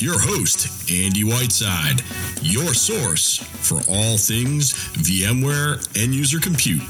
your host, Andy Whiteside, your source for all things VMware end user compute.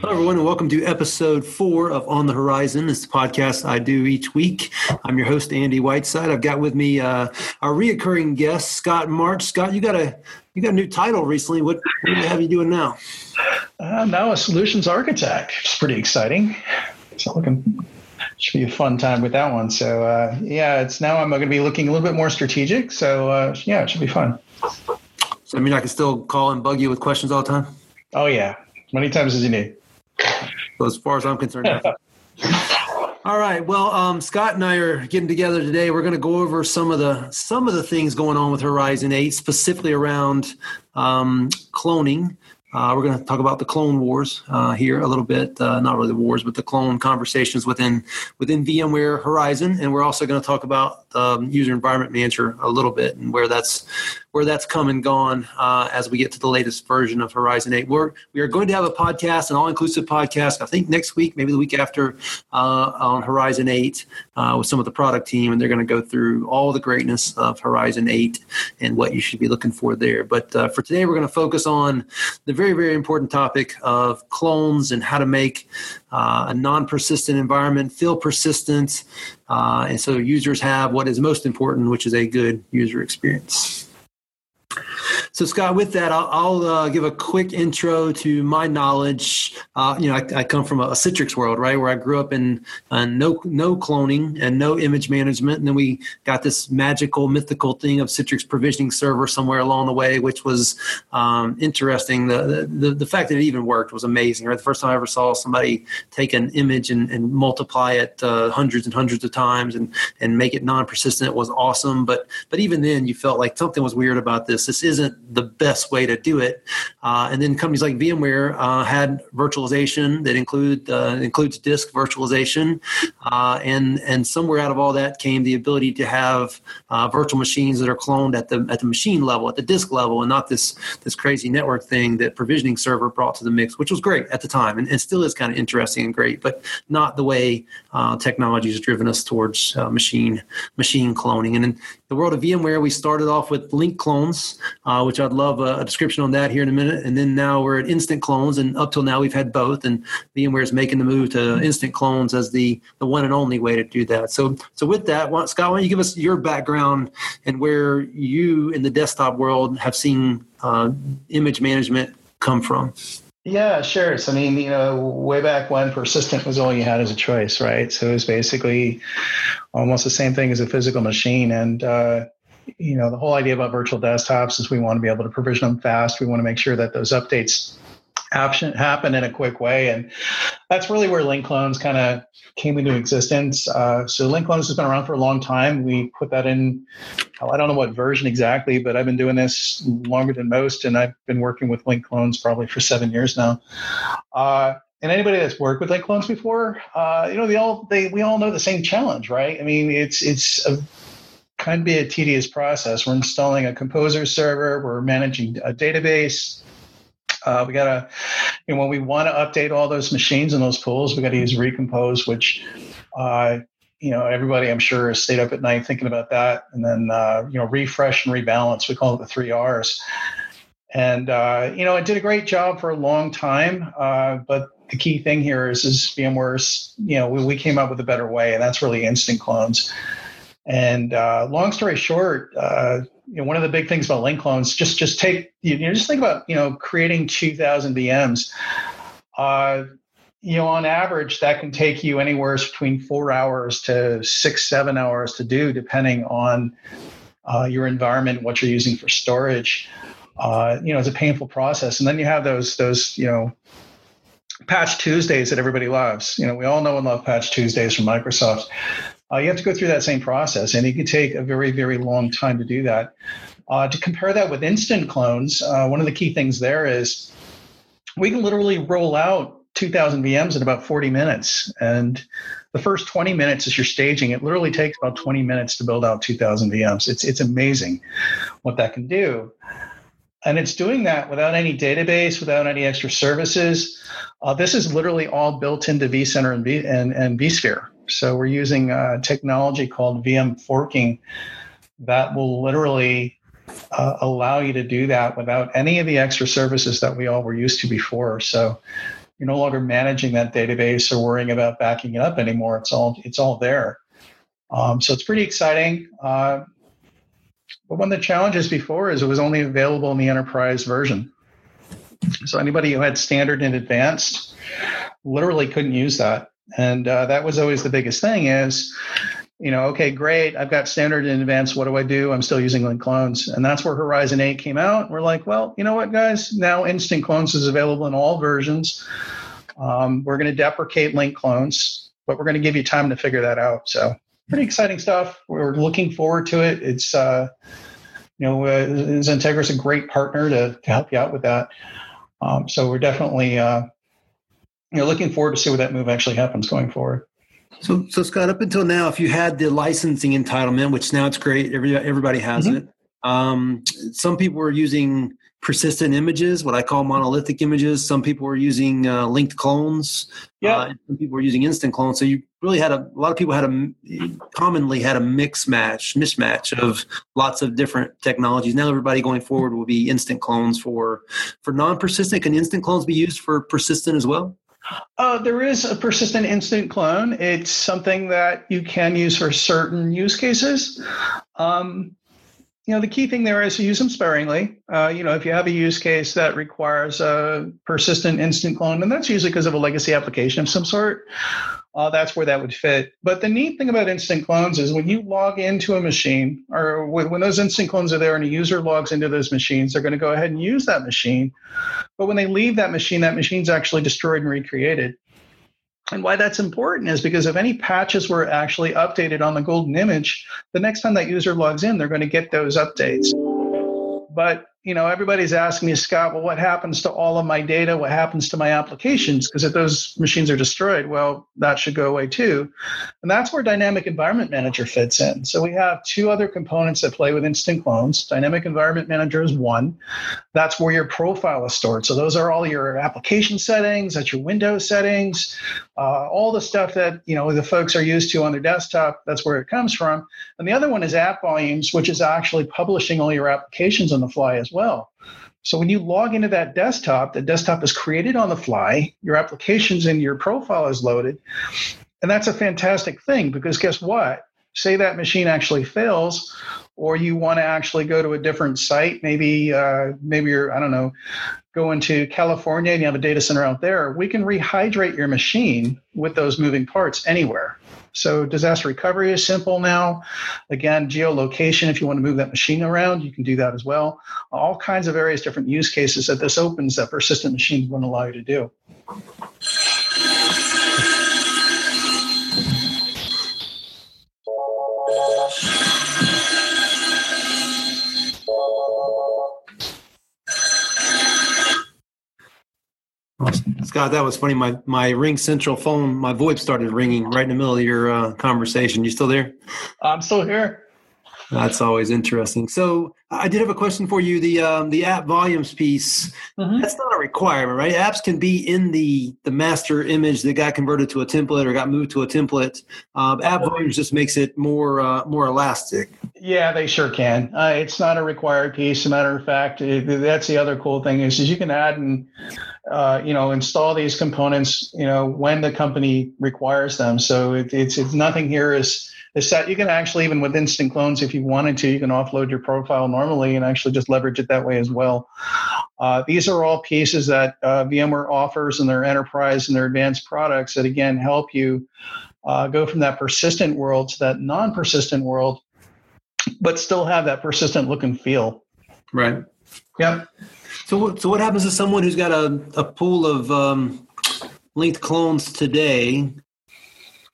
Hello, everyone, and welcome to episode four of On the Horizon. Is the podcast I do each week. I'm your host, Andy Whiteside. I've got with me uh, our reoccurring guest, Scott March. Scott, you got a you got a new title recently. What, what have you doing now? Uh, now a solutions architect. It's pretty exciting. So looking should be a fun time with that one. So uh, yeah, it's now I'm going to be looking a little bit more strategic. So uh, yeah, it should be fun. So I mean, I can still call and bug you with questions all the time. Oh yeah, many times as you need. So as far as I'm concerned. All right. Well, um, Scott and I are getting together today. We're going to go over some of the some of the things going on with Horizon Eight, specifically around um, cloning. Uh, we're going to talk about the clone wars uh, here a little bit. Uh, not really the wars, but the clone conversations within within VMware Horizon, and we're also going to talk about um, user environment manager a little bit and where that's where that's come and gone uh, as we get to the latest version of Horizon 8. We're, we are going to have a podcast, an all inclusive podcast, I think next week, maybe the week after, uh, on Horizon 8 uh, with some of the product team, and they're going to go through all the greatness of Horizon 8 and what you should be looking for there. But for today, we're going to focus on the very, very important topic of clones and how to make uh, a non persistent environment feel persistent. Uh, and so users have what is most important, which is a good user experience. So, Scott, with that, I'll, I'll uh, give a quick intro to my knowledge. Uh, you know, I, I, come from a, Citrix world, right, where I grew up in uh, no no cloning and no image management, and then we got this magical, mythical thing of Citrix provisioning server somewhere along the way, which was um, interesting. The, the the fact that it even worked was amazing. Right, the first time I ever saw somebody take an image and, and multiply it uh, hundreds and hundreds of times and and make it non-persistent was awesome. But but even then, you felt like something was weird about this. This isn't the best way to do it. Uh, and then companies like VMware uh, had virtualization that include uh, includes disk virtualization, uh, and and somewhere out of all that came the ability to have uh, virtual machines that are cloned at the at the machine level, at the disk level, and not this this crazy network thing that provisioning server brought to the mix, which was great at the time, and, and still is kind of interesting and great, but not the way uh, technology has driven us towards machine machine cloning. And in the world of VMware, we started off with link clones, which which I'd love a, a, description on that here in a minute. And then now we're at instant clones, and up till now we've had both. And VMware is making the move to instant clones as the the one and only way to do that. So so with that, Scott, why don't you give us your background and where you in the desktop world have seen uh, image management come from? Yeah, sure. So, I mean, you know, way back when persistent was all you had as a choice, right? So it was basically almost the same thing as a physical machine. And, uh, you know, the whole idea about virtual desktops is we want to be able to provision them fast. We want to make sure that those updates happen in a quick way. And that's really where link clones kind of came into existence. Uh, so link clones has been around for a long time. We put that in, I don't know what version exactly, but I've been doing this longer than most. And I've been working with link clones probably for seven years now. Uh, and anybody that's worked with link clones before, uh, you know, they all they we all know the same challenge, right? I mean, it's it's a can be a tedious process. We're installing a composer server, we're managing a database. Uh, we got to, you know, when we want to update all those machines and those pools, we got to use Recompose, which, uh, you know, everybody I'm sure has stayed up at night thinking about that. And then, uh, you know, refresh and rebalance. We call it the three R's. And, uh, you know, it did a great job for a long time. Uh, but the key thing here is, is VMware's, you know, we, we came up with a better way, and that's really instant clones. And uh, long story short, uh, you know, one of the big things about link clones, just just take you know, just think about you know creating 2,000 VMs. Uh, you know, on average, that can take you anywhere between four hours to six, seven hours to do, depending on uh, your environment, what you're using for storage. Uh, you know, it's a painful process, and then you have those those you know patch Tuesdays that everybody loves. You know, we all know and love patch Tuesdays from Microsoft uh, you have to go through that same process, and it can take a very, very long time to do that. Uh, to compare that with instant clones, uh, one of the key things there is we can literally roll out 2,000 VMs in about 40 minutes. And the first 20 minutes as you're staging, it literally takes about 20 minutes to build out 2,000 VMs. It's, it's amazing what that can do. and it's doing that without any database, without any extra services. Uh, this is literally all built into vCenter and, v, and, and vSphere. So we're using a technology called VM forking that will literally uh, allow you to do that without any of the extra services that we all were used to before. So you're no longer managing that database or worrying about backing it up anymore. It's all it's all there. Um, so it's pretty exciting. Uh, but one of the challenges before is it was only available in the enterprise version. So anybody who had standard and advanced literally couldn't use that. And uh, that was always the biggest thing is, you know, okay, great, I've got standard and advanced. What do I do? I'm still using link clones. And that's where Horizon 8 came out. We're like, well, you know what, guys? Now instant clones is available in all versions. Um, we're going to deprecate link clones, but we're going to give you time to figure that out. So pretty exciting stuff. We're looking forward to it. It's, uh, you know, uh, XenTegra is a great partner to, to help you out with that. Um, so we're definitely, uh, you know, looking forward to see where that move actually happens going forward. So, so Scott, up until now, if you had the licensing entitlement, which now it's great, every, everybody has mm-hmm. it. Um, some people were using persistent images, what I call monolithic images. Some people were using uh, linked clones. Yeah. Uh, some people were using instant clones. So you really had a, a lot of people had a commonly had a mix match, mismatch of lots of different technologies. Now everybody going forward will be instant clones for for non-persistent. Can instant clones be used for persistent as well? Uh, there is a persistent instant clone. It's something that you can use for certain use cases. Um, you know, the key thing there is to use them sparingly. Uh, you know, if you have a use case that requires a persistent instant clone, and that's usually because of a legacy application of some sort, uh, that's where that would fit. But the neat thing about instant clones is when you log into a machine, or when those instant clones are there and a user logs into those machines, they're going to go ahead and use that machine. But when they leave that machine, that machine's actually destroyed and recreated. And why that's important is because if any patches were actually updated on the golden image, the next time that user logs in, they're going to get those updates. But you know, everybody's asking me, Scott, well, what happens to all of my data? What happens to my applications? Because if those machines are destroyed, well, that should go away too. And that's where Dynamic Environment Manager fits in. So we have two other components that play with instant clones. Dynamic Environment Manager is one. That's where your profile is stored. So those are all your application settings, that's your Windows settings, uh, all the stuff that you know the folks are used to on their desktop. That's where it comes from. And the other one is App Volumes, which is actually publishing all your applications on the fly as well well. So when you log into that desktop, the desktop is created on the fly, your applications and your profile is loaded. And that's a fantastic thing because guess what? Say that machine actually fails, or you want to actually go to a different site, maybe uh, maybe you're, I don't know, going to California and you have a data center out there, we can rehydrate your machine with those moving parts anywhere. So disaster recovery is simple now. Again, geolocation, if you want to move that machine around, you can do that as well. All kinds of various different use cases that this opens that persistent machines won't allow you to do. Scott, that was funny. My my RingCentral phone, my VoIP started ringing right in the middle of your uh, conversation. You still there? I'm still here. That's always interesting. So I did have a question for you. The um, the app volumes piece mm-hmm. that's not a requirement, right? Apps can be in the the master image that got converted to a template or got moved to a template. Um, app volumes just makes it more uh, more elastic. Yeah, they sure can. Uh, it's not a required piece. As a matter of fact, it, that's the other cool thing is, is you can add and uh, you know install these components you know when the company requires them. So it, it's it's nothing here is is set. You can actually, even with instant clones, if you wanted to, you can offload your profile normally and actually just leverage it that way as well. Uh, these are all pieces that uh, VMware offers in their enterprise and their advanced products that, again, help you uh, go from that persistent world to that non persistent world, but still have that persistent look and feel. Right. Yep. So, so what happens to someone who's got a, a pool of um, linked clones today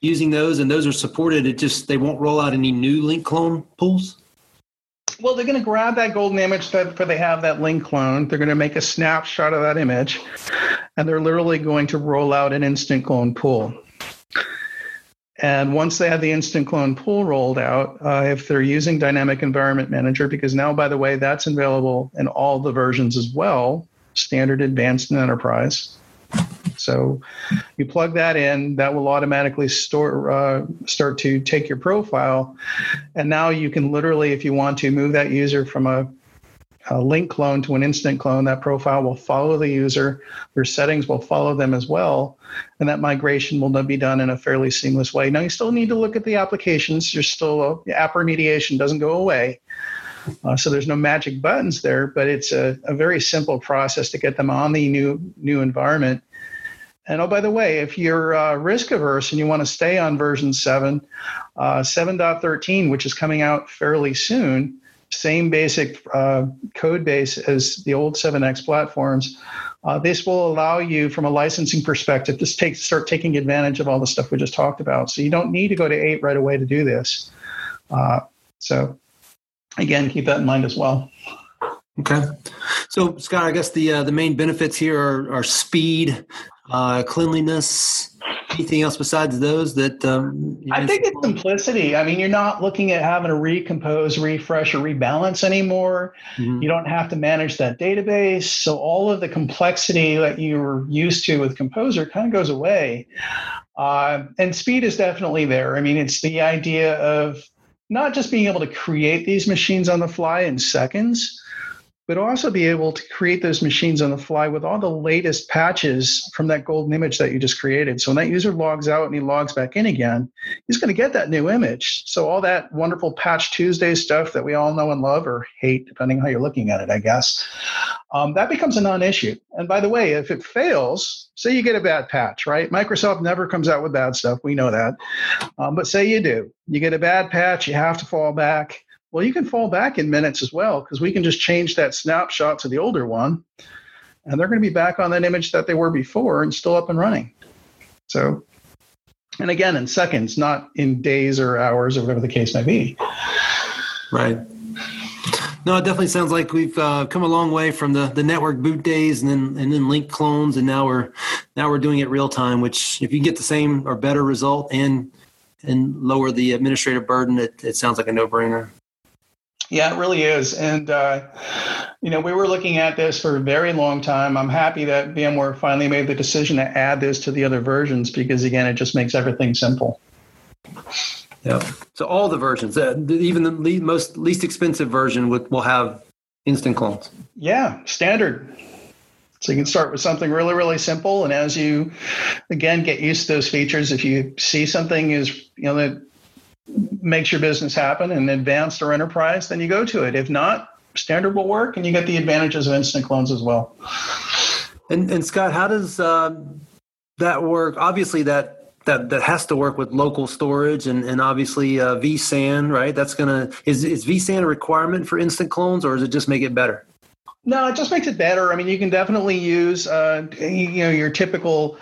using those and those are supported, it just they won't roll out any new link clone pools? Well, they're going to grab that golden image that they have that link clone. They're going to make a snapshot of that image, and they're literally going to roll out an instant clone pool. And once they have the instant clone pool rolled out, uh, if they're using Dynamic Environment Manager, because now, by the way, that's available in all the versions as well standard, advanced, and enterprise. So you plug that in, that will automatically store, uh, start to take your profile. And now you can literally, if you want to, move that user from a a link clone to an instant clone, that profile will follow the user. Their settings will follow them as well. And that migration will be done in a fairly seamless way. Now, you still need to look at the applications. You're still app remediation doesn't go away. Uh, so there's no magic buttons there, but it's a, a very simple process to get them on the new new environment. And oh, by the way, if you're uh, risk averse and you want to stay on version 7, uh, 7.13, which is coming out fairly soon, same basic uh, code base as the old 7x platforms. Uh, this will allow you, from a licensing perspective, to take, start taking advantage of all the stuff we just talked about. So you don't need to go to 8 right away to do this. Uh, so, again, keep that in mind as well. Okay. So, Scott, I guess the uh, the main benefits here are, are speed, uh, cleanliness, anything else besides those that um, I think it's simplicity. I mean, you're not looking at having to recompose, refresh, or rebalance anymore. Mm-hmm. You don't have to manage that database. So all of the complexity that you were used to with Composer kind of goes away. Uh, and speed is definitely there. I mean, it's the idea of not just being able to create these machines on the fly in seconds, but also be able to create those machines on the fly with all the latest patches from that golden image that you just created. So when that user logs out and he logs back in again, he's going to get that new image. So all that wonderful Patch Tuesday stuff that we all know and love or hate, depending how you're looking at it, I guess, um, that becomes a non-issue. And by the way, if it fails, say you get a bad patch, right? Microsoft never comes out with bad stuff. We know that. Um, but say you do, you get a bad patch, you have to fall back well, you can fall back in minutes as well because we can just change that snapshot to the older one and they're going to be back on that image that they were before and still up and running. So, and again, in seconds, not in days or hours or whatever the case may be. Right. No, it definitely sounds like we've uh, come a long way from the, the network boot days and then and then link clones, and now we're now we're doing it real time. Which, if you get the same or better result and and lower the administrative burden, it, it sounds like a no brainer. Yeah, it really is. And, uh, you know, we were looking at this for a very long time. I'm happy that VMware finally made the decision to add this to the other versions because, again, it just makes everything simple. Yeah. So all the versions, uh, even the le- most least expensive version would, will have instant clones. Yeah, standard. So you can start with something really, really simple, and as you again get used to those features, if you see something is you know that makes your business happen and advanced or enterprise, then you go to it. If not, standard will work and you get the advantages of instant clones as well. And, and Scott, how does uh, that work? Obviously, that that that has to work with local storage and and obviously uh, vSAN, right? That's gonna is is vSAN a requirement for instant clones, or does it just make it better? No, it just makes it better. I mean, you can definitely use, uh, you know, your typical,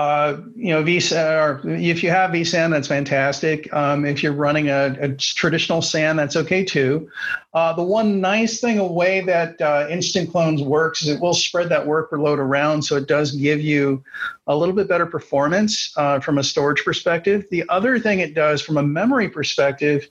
uh, you know, vSAN. Or if you have vSAN, that's fantastic. Um, if you're running a, a, traditional SAN, that's okay too. Uh, the one nice thing, a way that uh, Instant Clones works, is it will spread that workload around, so it does give you a little bit better performance uh, from a storage perspective. The other thing it does, from a memory perspective,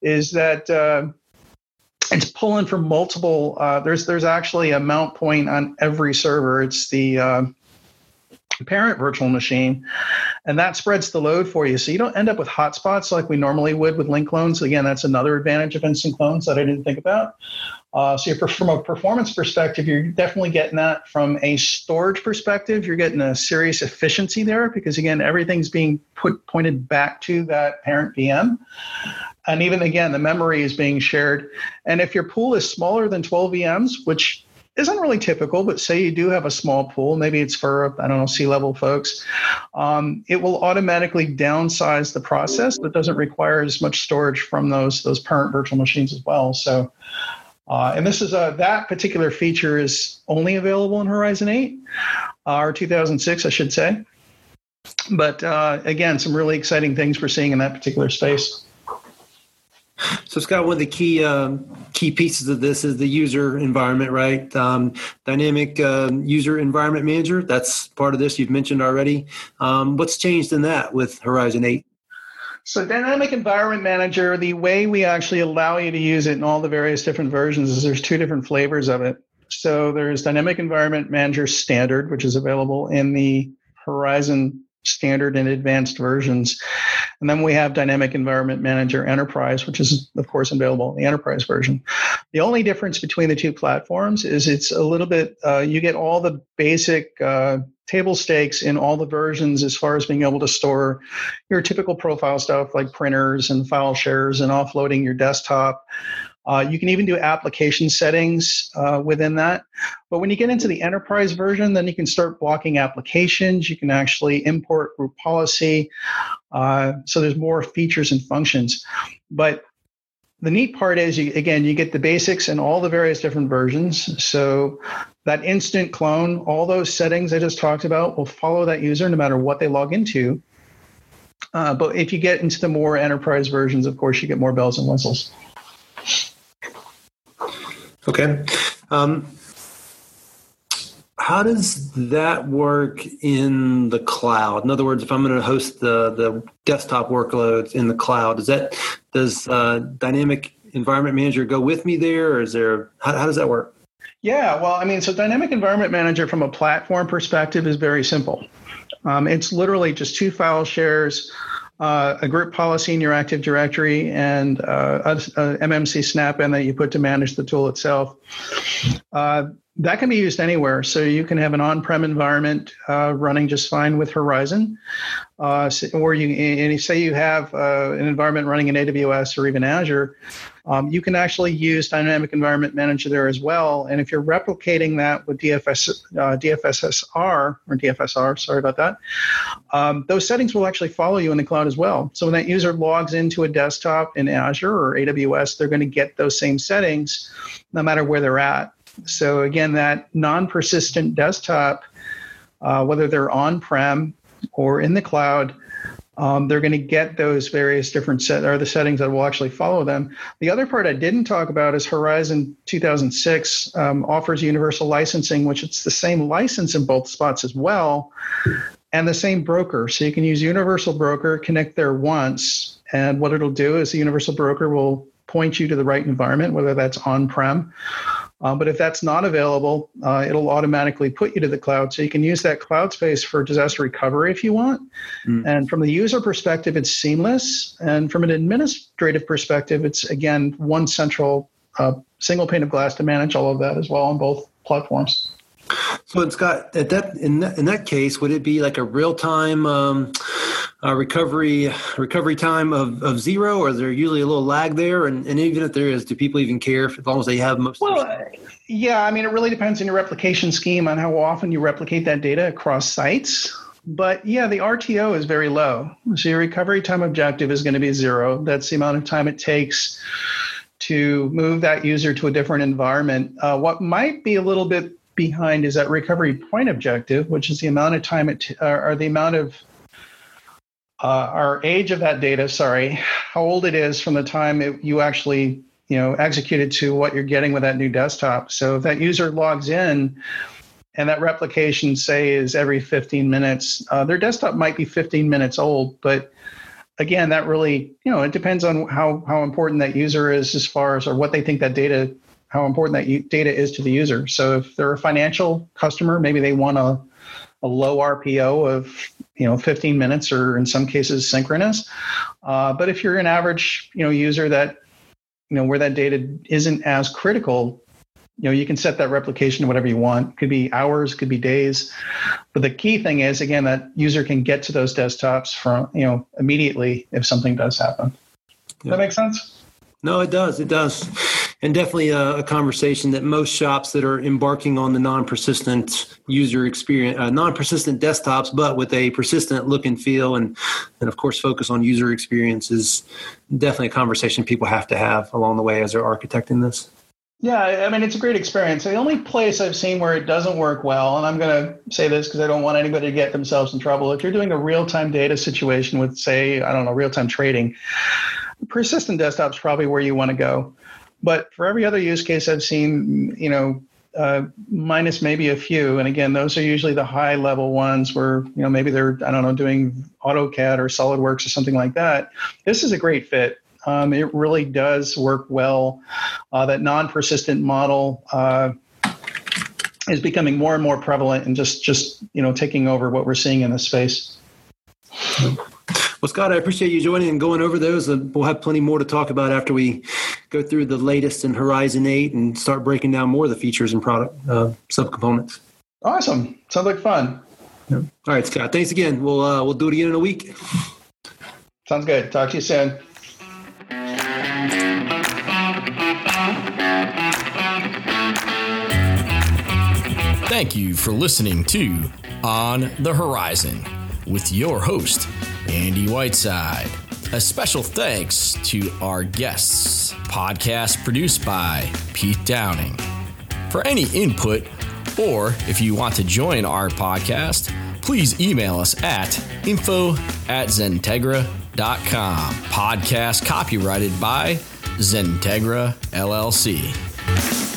is that uh, it's pulling from multiple. There's there's actually a mount point on every server. It's the parent virtual machine, and that spreads the load for you. So you don't end up with hotspots like we normally would with link clones. Again, that's another advantage of instant clones that I didn't think about. Uh, so from a performance perspective, you're definitely getting that. From a storage perspective, you're getting a serious efficiency there because again, everything's being put pointed back to that parent VM and even again, the memory is being shared. And if your pool is smaller than 12 VMs, which isn't really typical, but say you do have a small pool, maybe it's for, I don't know, C-level folks, um, it will automatically downsize the process, but doesn't require as much storage from those, those parent virtual machines as well. So, uh, and this is a, that particular feature is only available in Horizon 8 uh, or 2006, I should say. But uh, again, some really exciting things we're seeing in that particular space. So, Scott, one of the key um, key pieces of this is the user environment, right? Um, dynamic uh, user environment manager. That's part of this. You've mentioned already. Um, what's changed in that with Horizon Eight? So Dynamic Environment Manager, the way we actually allow you to use it in all the various different versions is there's two different flavors of it. So there's Dynamic Environment Manager Standard, which is available in the Horizon standard and advanced versions. And then we have Dynamic Environment Manager Enterprise, which is, of course, available in the enterprise version. The only difference between the two platforms is it's a little bit, uh, you get all the basic uh, table stakes in all the versions as far as being able to store your typical profile stuff like printers and file shares and offloading your desktop. Uh, you can even do application settings uh, within that. But when you get into the enterprise version, then you can start blocking applications. You can actually import group policy. Uh, so there's more features and functions. But the neat part is, you, again, you get the basics in all the various different versions. So that instant clone, all those settings I just talked about will follow that user no matter what they log into. Uh, but if you get into the more enterprise versions, of course, you get more bells and whistles. Okay. Um, how does that work in the cloud? In other words, if I'm going to host the the desktop workloads in the cloud, does that does uh, Dynamic Environment Manager go with me there, or is there how, how does that work? Yeah, well, I mean, so Dynamic Environment Manager from a platform perspective is very simple. Um, it's literally just two file shares uh, a group policy in your Active Directory, and uh, a, a, MMC snap-in that you put to manage the tool itself. Uh, that can be used anywhere. So you can have an on-prem environment uh, running just fine with Horizon, uh, or you and you say you have uh, an environment running in AWS or even Azure. Um, you can actually use Dynamic Environment Manager there as well. And if you're replicating that with DFS, uh, DFSSR or DFSR, sorry about that, um, those settings will actually follow you in the cloud as well. So when that user logs into a desktop in Azure or AWS, they're going to get those same settings no matter where they're at. So again, that non-persistent desktop, uh, whether they're on-prem or in the cloud, um, they're going to get those various different set are the settings that will actually follow them. The other part I didn't talk about is Horizon 2006 um, offers universal licensing, which it's the same license in both spots as well, and the same broker. So you can use Universal Broker, connect there once, and what it'll do is the Universal Broker will point you to the right environment, whether that's on-prem uh, but if that's not available, uh, it'll automatically put you to the cloud. So you can use that cloud space for disaster recovery if you want. Mm. And from the user perspective, it's seamless. And from an administrative perspective, it's again one central uh, single pane of glass to manage all of that as well on both platforms. So, and Scott, at that in that, in that case, would it be like a real time um, uh, recovery recovery time of, of zero, or is there usually a little lag there? And, and even if there is, do people even care if, as long as they have most? Well, yeah, I mean, it really depends on your replication scheme on how often you replicate that data across sites. But yeah, the RTO is very low. So your recovery time objective is going to be zero. That's the amount of time it takes to move that user to a different environment. Uh, what might be a little bit behind is that recovery point objective, which is the amount of time it t- or the amount of uh, our age of that data. Sorry, how old it is from the time it, you actually you know executed to what you're getting with that new desktop. So if that user logs in and that replication say is every 15 minutes, uh, their desktop might be 15 minutes old, but again, that really you know it depends on how how important that user is as far as or what they think that data how important that data is to the user. So if they're a financial customer, maybe they want a, a low RPO of you know 15 minutes or in some cases synchronous. Uh, but if you're an average you know user that you know where that data isn't as critical, you know you can set that replication to whatever you want. Could be hours, could be days. But the key thing is again that user can get to those desktops from you know immediately if something does happen. Does that make sense? No, it does. It does and definitely a, a, conversation that most shops that are embarking on the non-persistent user experience, uh, non-persistent desktops, but with a persistent look and feel, and and of course focus on user experience is definitely a conversation people have to have along the way as they're architecting this. Yeah, I mean it's a great experience. The only place I've seen where it doesn't work well, and I'm going to say this because I don't want anybody to get themselves in trouble. If you're doing a real-time data situation with, say, I don't know, real-time trading, persistent desktop's probably where you want to go. But for every other use case I've seen, you know, uh, minus maybe a few. And again, those are usually the high level ones where you know maybe they're I don't know doing AutoCAD or SolidWorks or something like that. This is a great fit. Um, it really does work well. Uh, that non-persistent model uh, is becoming more and more prevalent and just just you know taking over what we're seeing in this space. Well, Scott, I appreciate you joining and going over those. We'll have plenty more to talk about after we go through the latest in Horizon 8 and start breaking down more of the features and product uh, subcomponents. Awesome. Sounds like fun. Yeah. All right, Scott. Thanks again. We'll uh, we'll do it again in a week. Sounds good. Talk to you soon. Thank you for listening to On the Horizon with your host, Andy Whiteside. A special thanks to our guests. Podcast produced by Pete Downing. For any input, or if you want to join our podcast, please email us at info at xentegra.com. Podcast copyrighted by XenTegra LLC.